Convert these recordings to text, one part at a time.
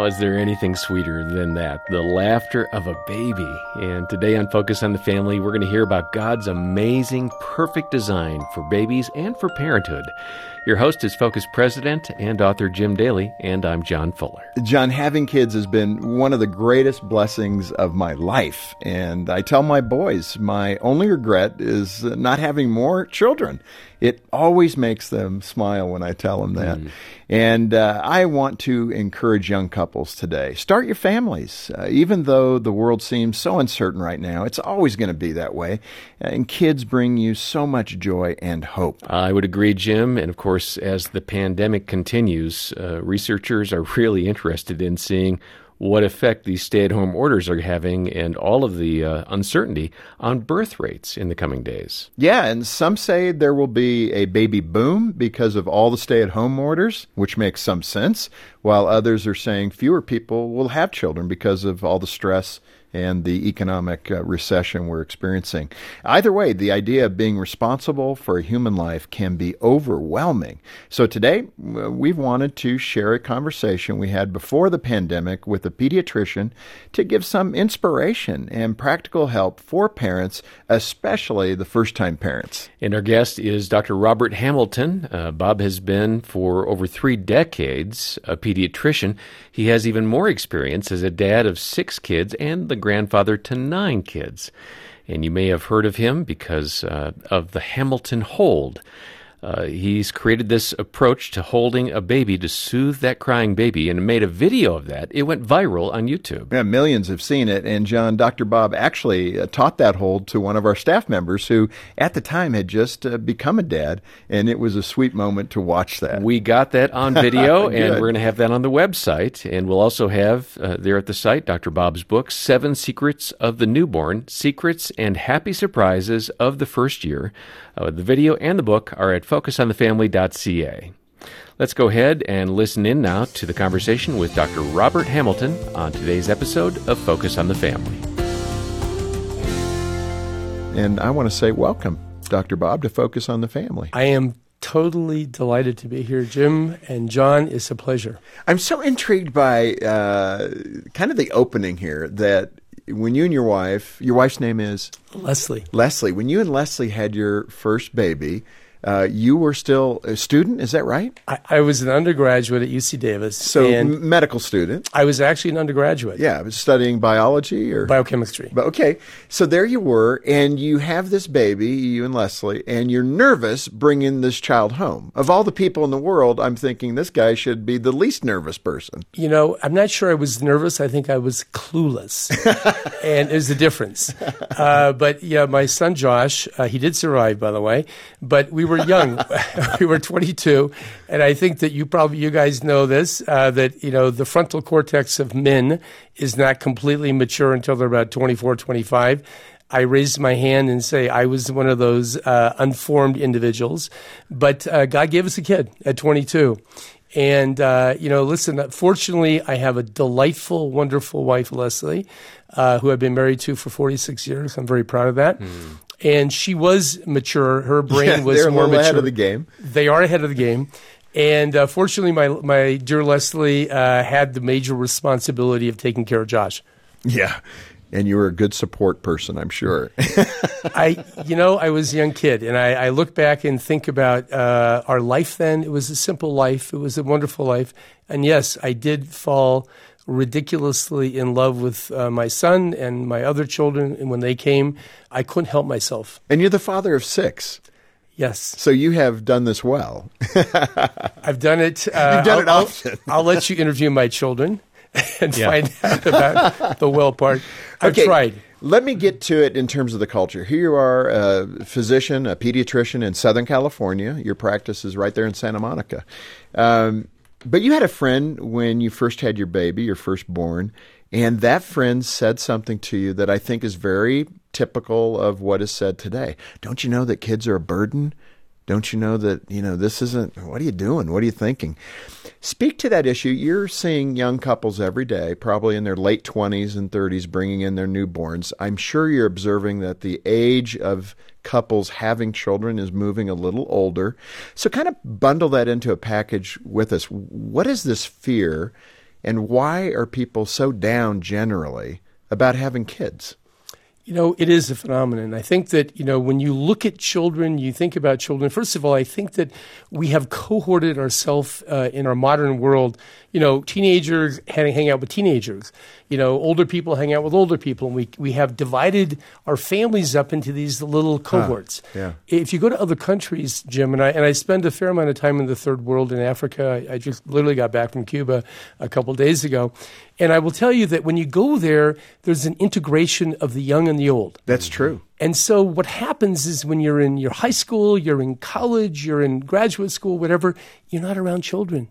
Oh, is there anything sweeter than that? The laughter of a baby. And today on Focus on the Family, we're going to hear about God's amazing, perfect design for babies and for parenthood. Your host is Focus President and author Jim Daly, and I'm John Fuller. John, having kids has been one of the greatest blessings of my life. And I tell my boys, my only regret is not having more children. It always makes them smile when I tell them that. Mm. And uh, I want to encourage young couples today start your families. Uh, even though the world seems so uncertain right now, it's always going to be that way. And kids bring you so much joy and hope. I would agree, Jim. And of course, as the pandemic continues, uh, researchers are really interested in seeing what effect these stay at home orders are having and all of the uh, uncertainty on birth rates in the coming days. Yeah, and some say there will be a baby boom because of all the stay at home orders, which makes some sense, while others are saying fewer people will have children because of all the stress and the economic uh, recession we're experiencing. Either way, the idea of being responsible for a human life can be overwhelming. So today, we've wanted to share a conversation we had before the pandemic with a pediatrician to give some inspiration and practical help for parents, especially the first time parents. And our guest is Dr. Robert Hamilton. Uh, Bob has been for over three decades a pediatrician. He has even more experience as a dad of six kids and the grandfather to nine kids. And you may have heard of him because uh, of the Hamilton Hold. Uh, he's created this approach to holding a baby to soothe that crying baby and made a video of that. It went viral on YouTube. Yeah, millions have seen it. And John, Dr. Bob actually uh, taught that hold to one of our staff members who at the time had just uh, become a dad. And it was a sweet moment to watch that. We got that on video and we're going to have that on the website. And we'll also have uh, there at the site Dr. Bob's book, Seven Secrets of the Newborn Secrets and Happy Surprises of the First Year. Uh, the video and the book are at focusonthefamily.ca. Let's go ahead and listen in now to the conversation with Dr. Robert Hamilton on today's episode of Focus on the Family. And I want to say welcome, Dr. Bob, to Focus on the Family. I am totally delighted to be here, Jim and John. It's a pleasure. I'm so intrigued by uh, kind of the opening here that when you and your wife, your wife's name is Leslie. Leslie. When you and Leslie had your first baby, uh, you were still a student, is that right? I, I, was an undergraduate at UC Davis. So m- medical student. I was actually an undergraduate. Yeah, I was studying biology or biochemistry. But okay, so there you were, and you have this baby, you and Leslie, and you're nervous bringing this child home. Of all the people in the world, I'm thinking this guy should be the least nervous person. You know, I'm not sure I was nervous. I think I was clueless, and there's a difference. Uh, but yeah, my son Josh, uh, he did survive, by the way. But we were young. we were 22, and I think that you probably you guys know this uh, that you know the frontal cortex of men is not completely mature until they're about 24, 25. I raised my hand and say I was one of those uh, unformed individuals, but uh, God gave us a kid at 22. And, uh, you know, listen, fortunately, I have a delightful, wonderful wife, Leslie, uh, who I've been married to for 46 years. I'm very proud of that. Mm and she was mature. Her brain yeah, was more mature. ahead of the game. They are ahead of the game. And uh, fortunately, my my dear Leslie uh, had the major responsibility of taking care of Josh. Yeah, and you were a good support person, I'm sure. I, you know, I was a young kid, and I, I look back and think about uh, our life. Then it was a simple life. It was a wonderful life, and yes, I did fall ridiculously in love with uh, my son and my other children. And when they came, I couldn't help myself. And you're the father of six. Yes. So you have done this well. I've done it. Uh, You've done I'll, it often. I'll, I'll, let you interview my children and yeah. find out about the well part. I've okay. tried. Let me get to it in terms of the culture. Here you are, a physician, a pediatrician in Southern California. Your practice is right there in Santa Monica. Um, but you had a friend when you first had your baby, your firstborn, and that friend said something to you that I think is very typical of what is said today. Don't you know that kids are a burden? Don't you know that, you know, this isn't, what are you doing? What are you thinking? Speak to that issue. You're seeing young couples every day, probably in their late 20s and 30s, bringing in their newborns. I'm sure you're observing that the age of couples having children is moving a little older. So, kind of bundle that into a package with us. What is this fear, and why are people so down generally about having kids? You know, it is a phenomenon. I think that, you know, when you look at children, you think about children. First of all, I think that we have cohorted ourselves uh, in our modern world. You know, teenagers hang, hang out with teenagers. You know, older people hang out with older people. And we, we have divided our families up into these little cohorts. Huh, yeah. If you go to other countries, Jim, and I, and I spend a fair amount of time in the third world in Africa, I, I just literally got back from Cuba a couple days ago. And I will tell you that when you go there, there's an integration of the young and the old. That's mm-hmm. true. And so what happens is when you're in your high school, you're in college, you're in graduate school, whatever, you're not around children.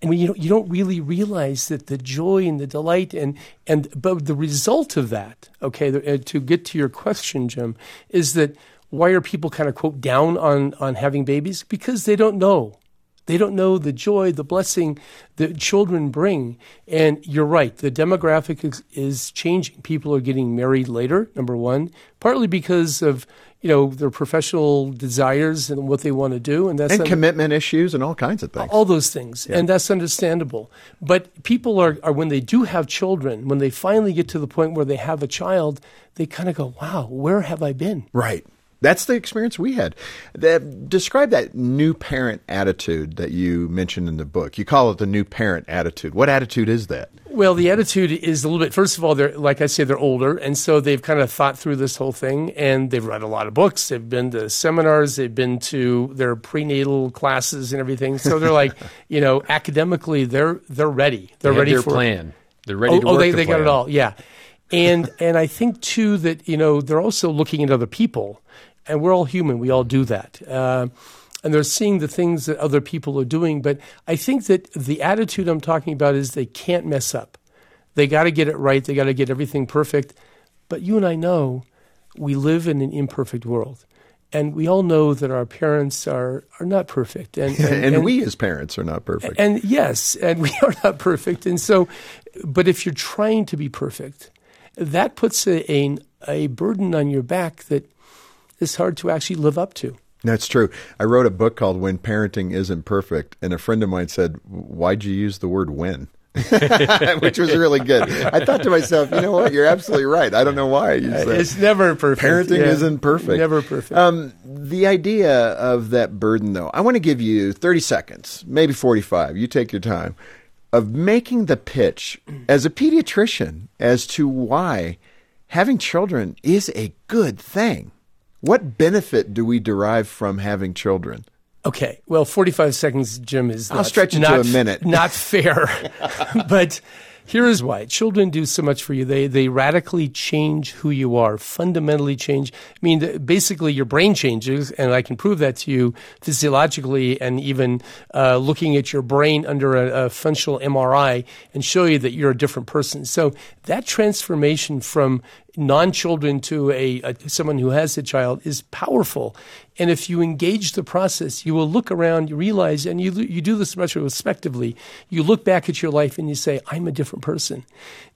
And you don't, you don't really realize that the joy and the delight and, and but the result of that, okay, uh, to get to your question, Jim, is that why are people kind of quote down on, on having babies? Because they don't know. They don't know the joy, the blessing that children bring. And you're right, the demographic is, is, changing. People are getting married later, number one, partly because of you know their professional desires and what they want to do, and that's and un- commitment issues and all kinds of things. all those things, Yeah. and that's understandable. But people are, are when they do have children, when they finally get to the point where they have a child, they kind of go, "Wow, where have I been?" Right. That's the experience we had. That, describe that new parent attitude that you mentioned in the book. You call it the new parent attitude. What attitude is that? Well, the attitude is a little bit. First of all, they're like I say, they're older, and so they've kind of thought through this whole thing, and they've read a lot of books. They've been to seminars. They've been to their prenatal classes and everything. So they're like, you know, academically, they're they're ready. They're They have ready their for plan. They're ready oh, to oh, work they, the they got it all. Yeah, and and I think too that you know they're also looking at other people, and we're all human. We all do that. Uh, and they're seeing the things that other people are doing. But I think that the attitude I'm talking about is they can't mess up. They got to get it right. They got to get everything perfect. But you and I know we live in an imperfect world. And we all know that our parents are, are not perfect. And, And, we as parents are not perfect. and yes, and we are not perfect. And so, but if you're trying to be perfect, that puts a, a, a burden on your back that is hard to actually live up to. That's true. I wrote a book called When Parenting Isn't Perfect, and a friend of mine said, Why'd you use the word when? Which was really good. I thought to myself, you know what? You're absolutely right. I don't know why that. It's never perfect. Parenting Yeah. isn't perfect. Never perfect. Um, the idea of that burden, though, I want to give you 30 seconds, maybe 45. You take your time of making the pitch as a pediatrician as to why having children is a good thing. What benefit do we derive from having children? Okay. Well, 45 seconds, Jim, is I'll not, stretch it to not, a minute. Not fair. but here is why. Children do so much for you. They, they radically change who you are, fundamentally change. I mean, basically, your brain changes, and I can prove that to you physiologically and even uh, looking at your brain under a, a functional MRI and show you that you're a different person. So that transformation from non-children to a, a someone who has a child is powerful. And if you engage the process, you will look around, you realize, and you you do this retrospectively. You look back at your life and you say, "I'm a different person."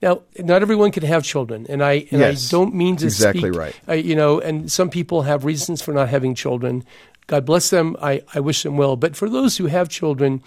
Now, not everyone can have children, and I and Yes, I don't mean to exactly speak, right. I, you know, and some people have reasons for not having children. God bless them. I, I wish them well. But for those who have children,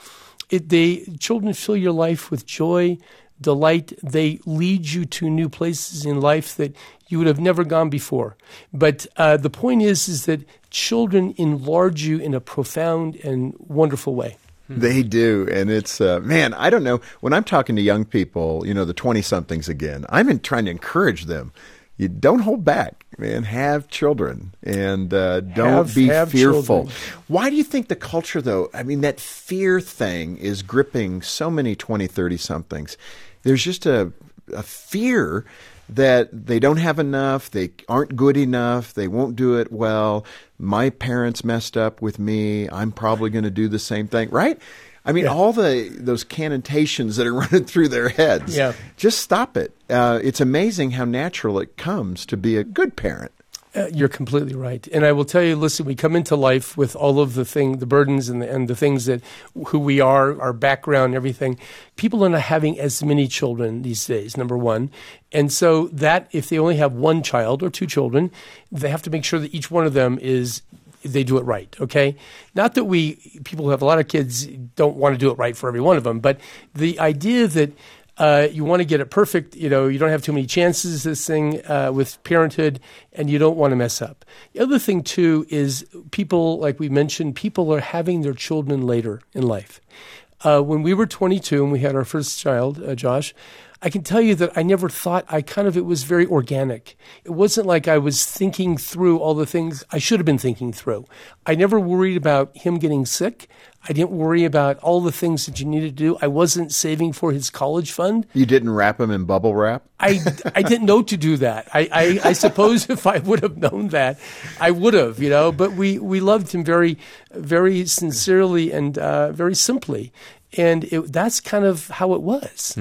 it, they children fill your life with joy, delight. They lead you to new places in life that you would have never gone before. But uh, the point is, is that children enlarge you in a profound and wonderful way. They do, and it's uh, man. I don't know. When I'm talking to young people, you know, the twenty somethings again, I'm in trying to encourage them. You don't hold back, man. Have children, and uh, don't Have- be have fearful. children. Why do you think the culture, though? I mean, that fear thing is gripping so many 20, 30 somethings. There's just a a fear that they don't have enough, they aren't good enough, they won't do it well. My parents messed up with me. I'm probably going to do the same thing, right? I mean, Yeah. all the those connotations that are running through their heads. Yeah. Just stop it. Uh, it's amazing how natural it comes to be a good parent. Uh, you're completely right, and I will tell you. Listen, we come into life with all of the thing, the burdens, and the, and the things that who we are, our background, everything. People are not having as many children these days. Number one, and so that if they only have one child or two children, they have to make sure that each one of them is they do it right. Okay, not that we people who have a lot of kids don't want to do it right for every one of them, but the idea that uh, you want to get it perfect. You know, you don't have too many chances. This thing uh, with parenthood, and you don't want to mess up. The other thing too is people, like we mentioned, people are having their children later in life. Uh, when we were 22 and we had our first child, uh, Josh, I can tell you that I never thought I kind of it was very organic. It wasn't like I was thinking through all the things I should have been thinking through. I never worried about him getting sick. I didn't worry about all the things that you needed to do. I wasn't saving for his college fund. You didn't wrap him in bubble wrap? I, I didn't know to do that. I, I, I suppose if I would have known that, I would have, you know. But we, we loved him very, very sincerely and uh, very simply. And it, that's kind of how it was.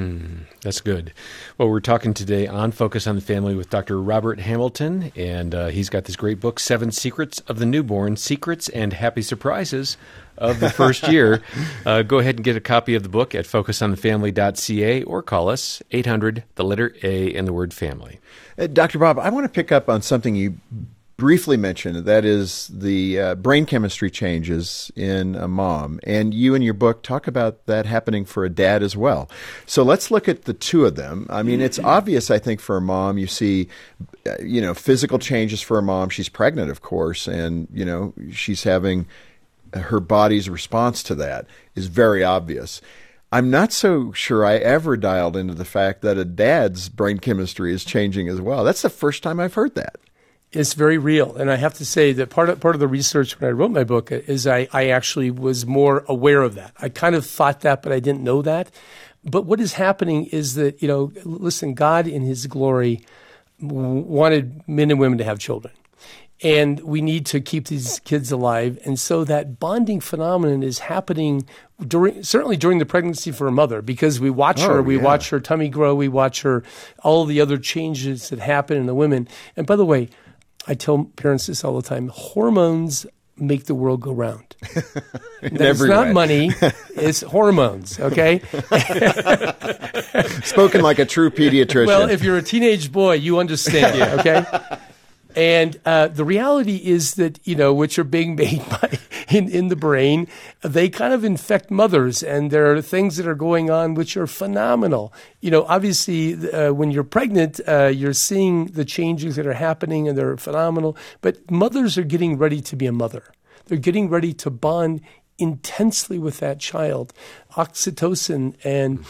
That's good. Well, we're talking today on Focus on the Family with Dr. Robert Hamilton, and uh, he's got this great book, Seven Secrets of the Newborn Secrets and Happy Surprises of the First Year. Uh, go ahead and get a copy of the book at focusonthefamily.ca or call us 800, the letter A, and the word family. Uh, Dr. Bob, I want to pick up on something you briefly mentioned. That is the uh, brain chemistry changes in a mom. And you in your book talk about that happening for a dad as well. So let's look at the two of them. I mean, it's obvious, I think, for a mom, you see, uh, you know, physical changes for a mom. She's pregnant, of course, and, you know, she's having her body's response to that is very obvious. I'm not so sure I ever dialed into the fact that a dad's brain chemistry is changing as well. That's the first time I've heard that. It's very real, and I have to say that part of part of the research when I wrote my book is I, I actually was more aware of that. I kind of thought that, but I didn't know that. But what is happening is that you know, listen, God in His glory wanted men and women to have children, and we need to keep these kids alive. And so that bonding phenomenon is happening during certainly during the pregnancy for a mother because we watch Oh, her, we yeah. watch her tummy grow, we watch her all the other changes that happen in the women. And by the way, I tell parents this all the time: hormones make the world go round. It's not money; it's hormones. Okay. Spoken like a true pediatrician. Well, if you're a teenage boy, you understand. Okay. And uh, the reality is that you know, which are being made by in in the brain, they kind of infect mothers, and there are things that are going on which are phenomenal. You know, obviously, uh, when you're pregnant, uh, you're seeing the changes that are happening, and they're phenomenal. But mothers are getting ready to be a mother. They're getting ready to bond intensely with that child. Oxytocin and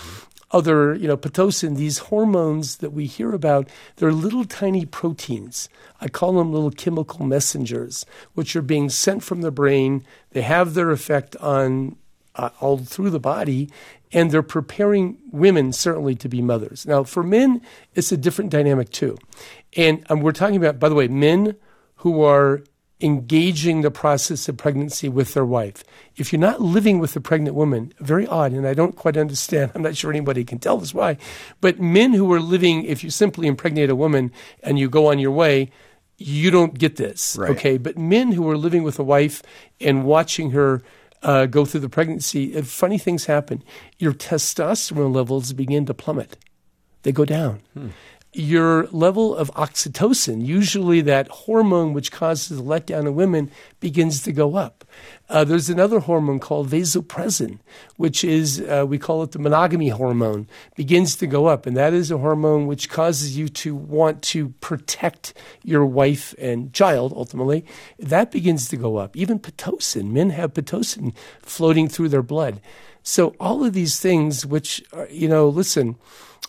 other, you know, pitocin, these hormones that we hear about, they're little tiny proteins. I call them little chemical messengers, which are being sent from the brain. They have their effect on uh, all through the body, and they're preparing women certainly to be mothers. Now, for men, it's a different dynamic too. And um, we're talking about, by the way, men who are engaging the process of pregnancy with their wife. If you're not living with a pregnant woman, very odd, and I don't quite understand. I'm not sure anybody can tell us why. But men who are living, if you simply impregnate a woman and you go on your way, you don't get this. Right. Okay. But men who are living with a wife and watching her uh, go through the pregnancy, uh, funny things happen. Your testosterone levels begin to plummet, they go down your level of oxytocin, usually that hormone which causes a letdown in women, begins to go up. Uh, there's another hormone called vasopressin, which is, uh, we call it the monogamy hormone, begins to go up. And that is a hormone which causes you to want to protect your wife and child, ultimately. That begins to go up. Even Pitocin, men have Pitocin floating through their blood. So all of these things, which, are, you know, listen,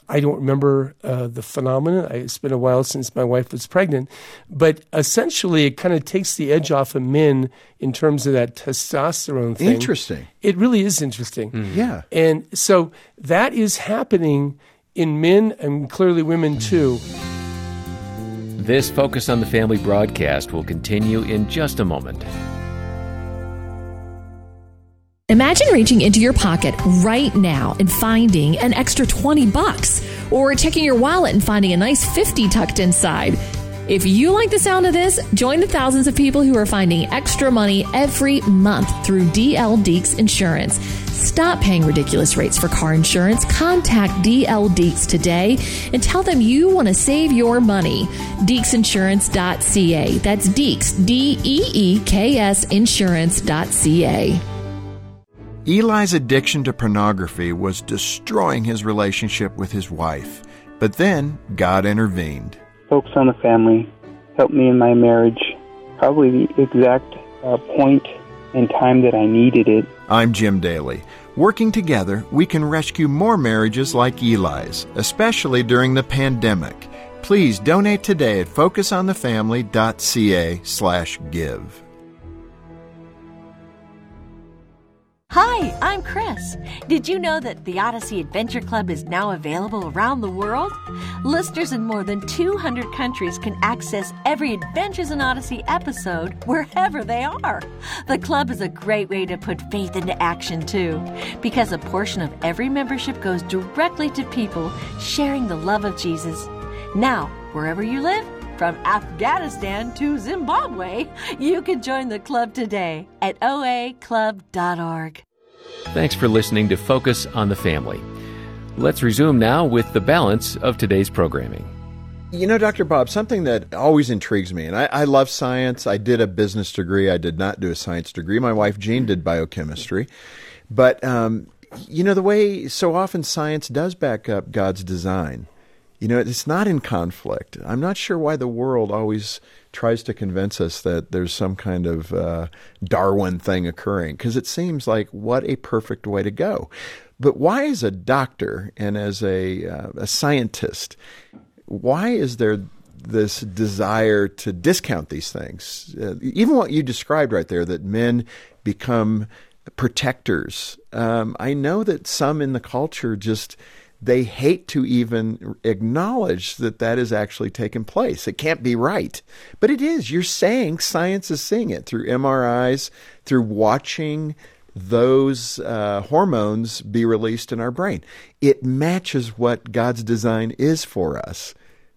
I don't remember uh, the phenomenon. It's been a while since my wife was pregnant, but essentially, it kind of takes the edge off of men in terms of that testosterone thing. Interesting. It really is interesting. Yeah. And so that is happening in men and clearly women too. This Focus on the Family broadcast will continue in just a moment. Imagine reaching into your pocket right now and finding an extra 20 bucks, or checking your wallet and finding a nice 50 tucked inside. If you like the sound of this, join the thousands of people who are finding extra money every month through DL Deeks Insurance. Stop paying ridiculous rates for car insurance. Contact DL Deeks today and tell them you want to save your money. DeeksInsurance.ca. That's Deeks, D E E K S Insurance.ca. Eli's addiction to pornography was destroying his relationship with his wife. But then God intervened. Focus on the family helped me in my marriage, probably the exact uh, point and time that I needed it. I'm Jim Daly. Working together, we can rescue more marriages like Eli's, especially during the pandemic. Please donate today at focusonthefamily.ca/give. Hi, I'm Chris. Did you know that the Odyssey Adventure Club is now available around the world? Listeners in more than 200 countries can access every Adventures in Odyssey episode wherever they are. The club is a great way to put faith into action, too, because a portion of every membership goes directly to people sharing the love of Jesus. Now, wherever you live, from Afghanistan to Zimbabwe, you can join the club today at oaclub.org. Thanks for listening to Focus on the Family. Let's resume now with the balance of today's programming. You know, Dr. Bob, something that always intrigues me, and I, I, love science. I did a business degree. I did not do a science degree. My wife, Jean, did biochemistry. But, um, you know, the way so often science does back up God's design. You know, it's not in conflict. I'm not sure why the world always tries to convince us that there's some kind of uh, Darwin thing occurring, because it seems like what a perfect way to go. But why, as a doctor and as a, uh, a scientist, why is there this desire to discount these things? Uh, even what you described right there, that men become protectors. Um, I know that some in the culture just they hate to even acknowledge that that is actually taking place. It can't be right. But it is. You're saying science is seeing it through MRIs, through watching those uh, hormones be released in our brain. It matches what God's design is for us.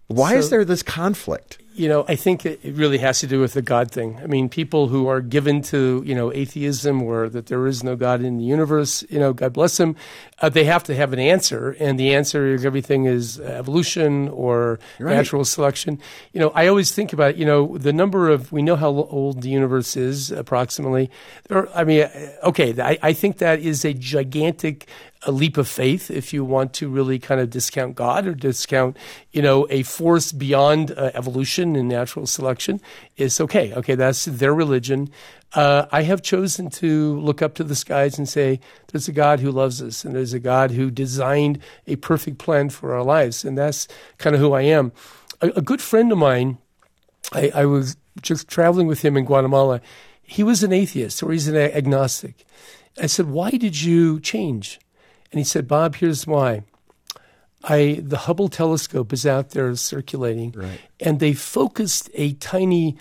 Why so, is there this conflict? You know, I think it really has to do with the God thing. I mean, people who are given to, you know, atheism or that there is no God in the universe, you know, God bless them, uh, they have to have an answer. And the answer is everything is evolution or right. natural selection. You know, I always think about, you know, the number of, we know how old the universe is approximately. There, I mean, okay, I, I think that is a gigantic a leap of faith if you want to really kind of discount God or discount, you know, a force beyond uh, evolution and natural selection. Is okay. Okay, that's their religion. Uh, I have chosen to look up to the skies and say, there's a God who loves us, and there's a God who designed a perfect plan for our lives, and that's kind of who I am. A, a good friend of mine, I, I was just traveling with him in Guatemala. He was an atheist, or he's an agnostic. I said, why did you change? And he said, Bob, here's why. I the Hubble telescope is out there circulating, right. and they focused a tiny,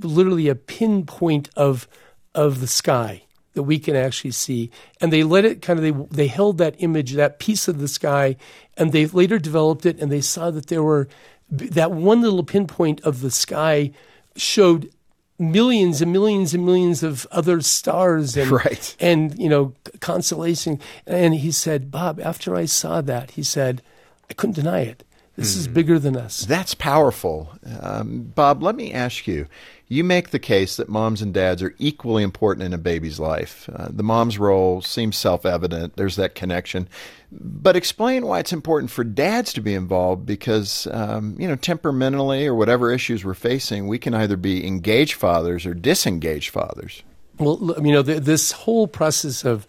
literally a pinpoint of of the sky that we can actually see, and they let it kind of they they held that image, that piece of the sky, and they later developed it, and they saw that there were that one little pinpoint of the sky showed millions and millions and millions of other stars and right. and you know constellation and he said bob after i saw that he said i couldn't deny it this mm. is hmm. bigger than us that's powerful um, bob let me ask you you make the case that moms and dads are equally important in a baby's life. Uh, the mom's role seems self evident, there's that connection. But explain why it's important for dads to be involved because, um, you know, temperamentally or whatever issues we're facing, we can either be engaged fathers or disengaged fathers. Well, you know, this whole process of,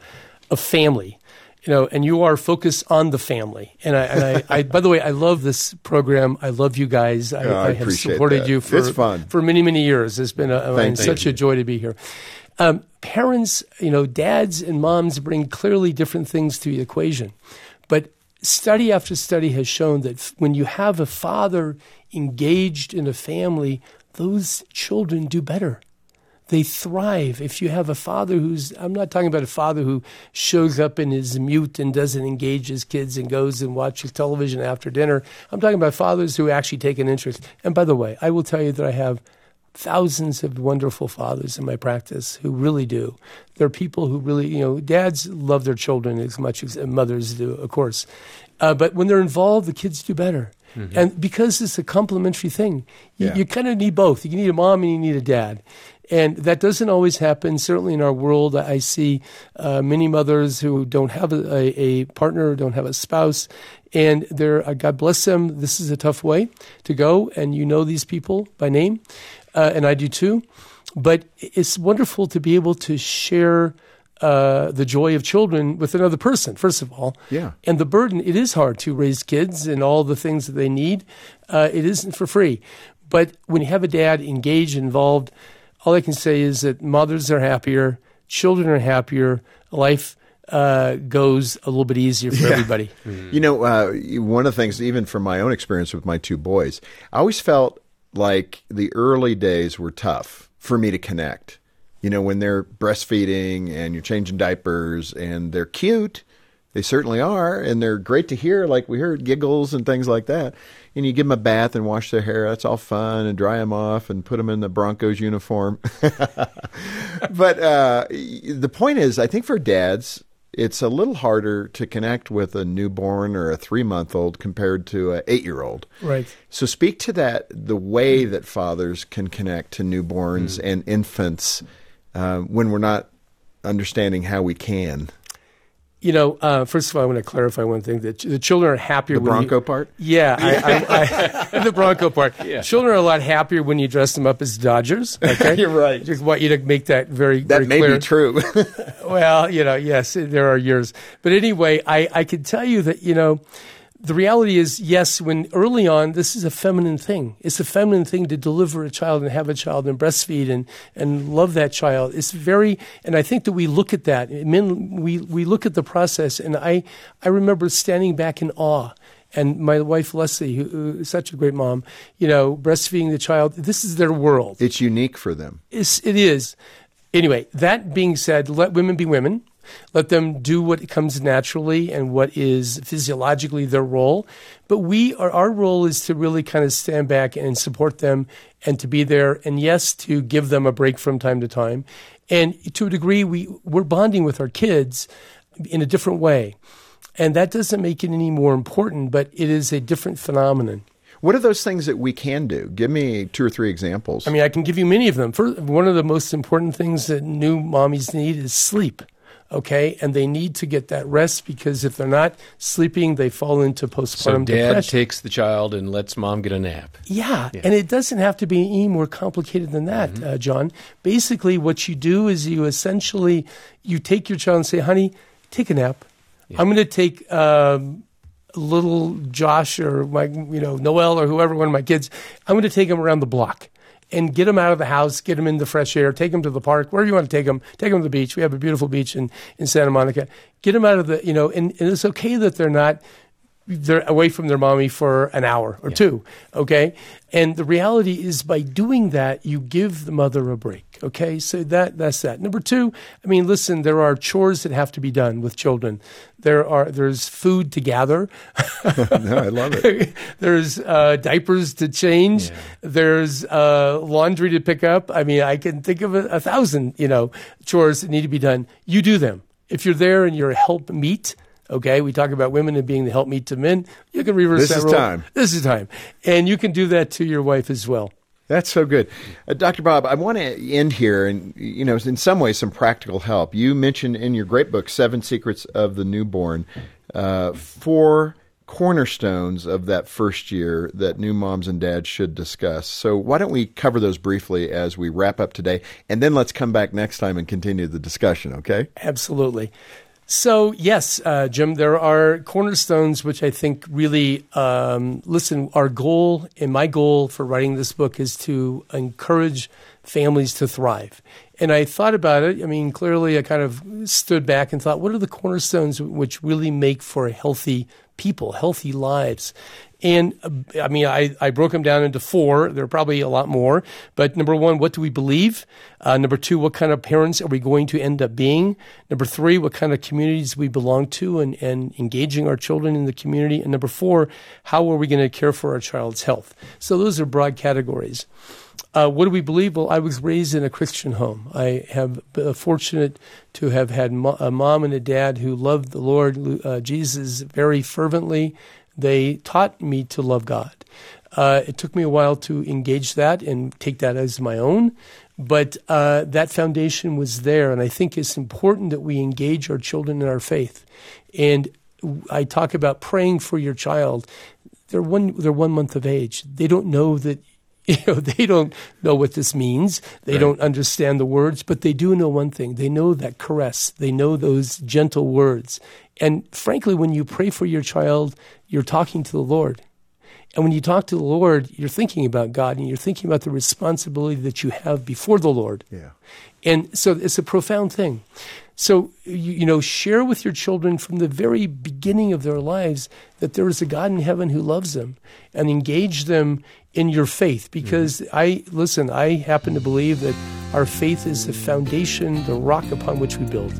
of family you know, and you are focused on the family. And I, and I, I by the way, I love this program. I love you guys. I, oh, I, I have supported that. you for for many many years. It's been a, Thank such you. a joy to be here. Um, parents, you know, dads and moms bring clearly different things to the equation, but study after study has shown that when you have a father engaged in a family, those children do better. They thrive. If you have a father who's, I'm not talking about a father who shows up and is mute and doesn't engage his kids and goes and watches television after dinner. I'm talking about fathers who actually take an interest. And by the way, I will tell you that I have thousands of wonderful fathers in my practice who really do. There are people who really, you know, dads love their children as much as mothers do, of course. Uh, but when they're involved, the kids do better. Mm-hmm. And because it's a complementary thing, you, yeah. you kind of need both. You need a mom and you need a dad. And that doesn't always happen. Certainly in our world, I see uh, many mothers who don't have a, a, partner, don't have a spouse, and they're, uh, God bless them, this is a tough way to go, and you know these people by name, uh, and I do too. But it's wonderful to be able to share uh, the joy of children with another person, first of all. Yeah. And the burden, it is hard to raise kids and all the things that they need. Uh, it isn't for free. But when you have a dad engaged, involved, all I can say is that mothers are happier, children are happier, life uh, goes a little bit easier for yeah. everybody. Mm-hmm. You know, uh, one of the things, even from my own experience with my two boys, I always felt like the early days were tough for me to connect. You know, when they're breastfeeding and you're changing diapers and they're cute, they certainly are, and they're great to hear, like we heard giggles and things like that and you give them a bath and wash their hair. That's all fun and dry them off and put them in the Broncos uniform. but uh, the point is, I think for dads, it's a little harder to connect with a newborn or a three month old compared to an eight year old. Right. So speak to that the way that fathers can connect to newborns mm. and infants uh, when we're not understanding how we can. You know, uh, first of all, I want to clarify one thing: that the children are happier. The Bronco you, part. Yeah, I, I, the Bronco part. Yeah. Children are a lot happier when you dress them up as Dodgers. Okay, you're right. Just want you to make that very that very may clear. be true. well, you know, yes, there are years, but anyway, I I can tell you that you know the reality is, yes, when early on, this is a feminine thing. It's a feminine thing to deliver a child and have a child and breastfeed and, and love that child. It's very, and I think that we look at that. Men, we, we look at the process, and I, I remember standing back in awe. And my wife Leslie, who, who is such a great mom, you know, breastfeeding the child. This is their world. It's unique for them. It's, it is. Anyway, that being said, let women be women. Let them do what comes naturally and what is physiologically their role. But we are, our role is to really kind of stand back and support them and to be there. And yes, to give them a break from time to time. And to a degree, we, we're bonding with our kids in a different way. And that doesn't make it any more important, but it is a different phenomenon. What are those things that we can do? Give me two or three examples. I mean, I can give you many of them. First, one of the most important things that new mommies need is sleep okay? And they need to get that rest because if they're not sleeping, they fall into postpartum so dad depression. takes the child and lets mom get a nap. Yeah, yeah. and it doesn't have to be any more complicated than that, mm-hmm. uh, John. Basically, what you do is you essentially you take your child and say, "Honey, take a nap. Yeah. I'm going to take." Um, little Josh or my, you know, Noel or whoever, one of my kids, I'm going to take him around the block and get them out of the house, get them in the fresh air, take them to the park, wherever you want to take them, take them to the beach. We have a beautiful beach in, in Santa Monica. Get them out of the, you know, and, and it's okay that they're not they're away from their mommy for an hour or yeah. two. Okay. And the reality is by doing that, you give the mother a break. Okay. So that, that's that. Number two, I mean, listen, there are chores that have to be done with children. There are, there's food to gather. no, I love it. there's uh, diapers to change. Yeah. There's uh, laundry to pick up. I mean, I can think of a, a thousand, you know, chores that need to be done. You do them. If you're there and you're a help meet, Okay, we talk about women and being the helpmeet to men. You can reverse that. this that is role. time. This is time, and you can do that to your wife as well. That's so good, uh, Dr. Bob. I want to end here, and you know, in some ways, some practical help. You mentioned in your great book, Seven Secrets of the Newborn, uh, four cornerstones of that first year that new moms and dads should discuss. So why don't we cover those briefly as we wrap up today, and then let's come back next time and continue the discussion. Okay? Absolutely. So, yes, uh, Jim, there are cornerstones which I think really, um, listen, our goal and my goal for writing this book is to encourage families to thrive. And I thought about it. I mean, clearly, I kind of stood back and thought, what are the cornerstones which really make for healthy people, healthy lives? And I mean, I, I broke them down into four. There are probably a lot more. But number one, what do we believe? Uh, number two, what kind of parents are we going to end up being? Number three, what kind of communities we belong to and, and engaging our children in the community? And number four, how are we going to care for our child's health? So those are broad categories. Uh, what do we believe? Well, I was raised in a Christian home. I have been fortunate to have had mo- a mom and a dad who loved the Lord uh, Jesus very fervently. They taught me to love God. Uh, it took me a while to engage that and take that as my own, but uh, that foundation was there. And I think it's important that we engage our children in our faith. And I talk about praying for your child. They're one, they're one month of age. They don't know that you know they don't know what this means they right. don't understand the words but they do know one thing they know that caress they know those gentle words and frankly when you pray for your child you're talking to the lord. And when you talk to the lord you're thinking about god and you're thinking about the responsibility that you have before the lord. Yeah. And so it's a profound thing. So, you, you, know, share with your children from the very beginning of their lives that there is a God in heaven who loves them and engage them in your faith. Because mm-hmm. I, listen, I happen to believe that our faith is the foundation, the rock upon which we build.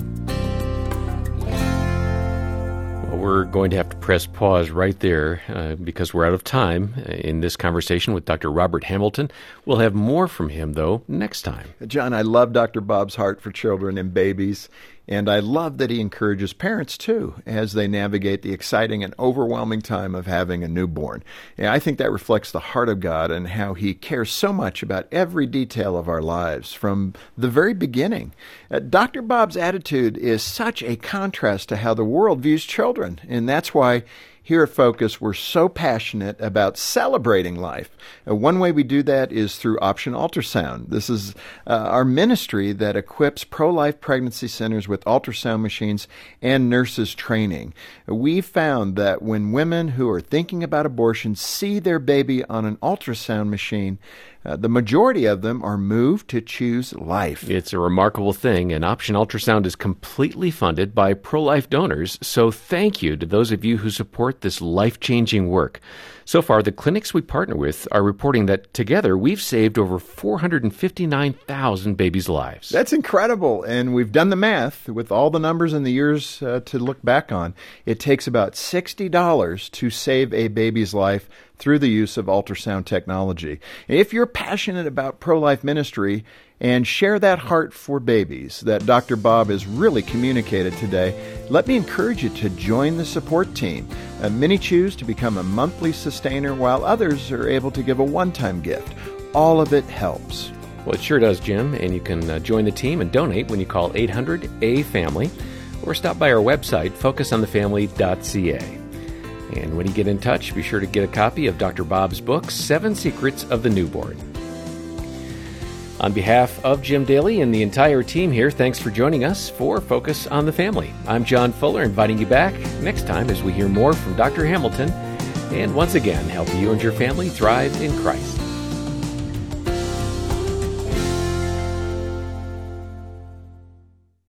We're going to have to press pause right there uh, because we're out of time in this conversation with Dr. Robert Hamilton. We'll have more from him, though, next time. John, I love Dr. Bob's heart for children and babies. And I love that he encourages parents too as they navigate the exciting and overwhelming time of having a newborn. And I think that reflects the heart of God and how he cares so much about every detail of our lives from the very beginning. Uh, Dr. Bob's attitude is such a contrast to how the world views children, and that's why here at Focus, we're so passionate about celebrating life. One way we do that is through Option Ultrasound. This is uh, our ministry that equips pro life pregnancy centers with ultrasound machines and nurses training. We found that when women who are thinking about abortion see their baby on an ultrasound machine, uh, the majority of them are moved to choose life. It's a remarkable thing, and Option Ultrasound is completely funded by pro life donors. So thank you to those of you who support this life changing work. So far, the clinics we partner with are reporting that together we've saved over 459,000 babies' lives. That's incredible. And we've done the math with all the numbers and the years uh, to look back on. It takes about $60 to save a baby's life through the use of ultrasound technology. If you're passionate about pro life ministry, and share that heart for babies that Dr. Bob has really communicated today, let me encourage you to join the support team. Uh, many choose to become a monthly sustainer, while others are able to give a one time gift. All of it helps. Well, it sure does, Jim, and you can uh, join the team and donate when you call 800 A Family or stop by our website, focusonthefamily.ca. And when you get in touch, be sure to get a copy of Dr. Bob's book, Seven Secrets of the Newborn. On behalf of Jim Daly and the entire team here, thanks for joining us for Focus on the Family. I'm John Fuller, inviting you back next time as we hear more from Dr. Hamilton and once again help you and your family thrive in Christ.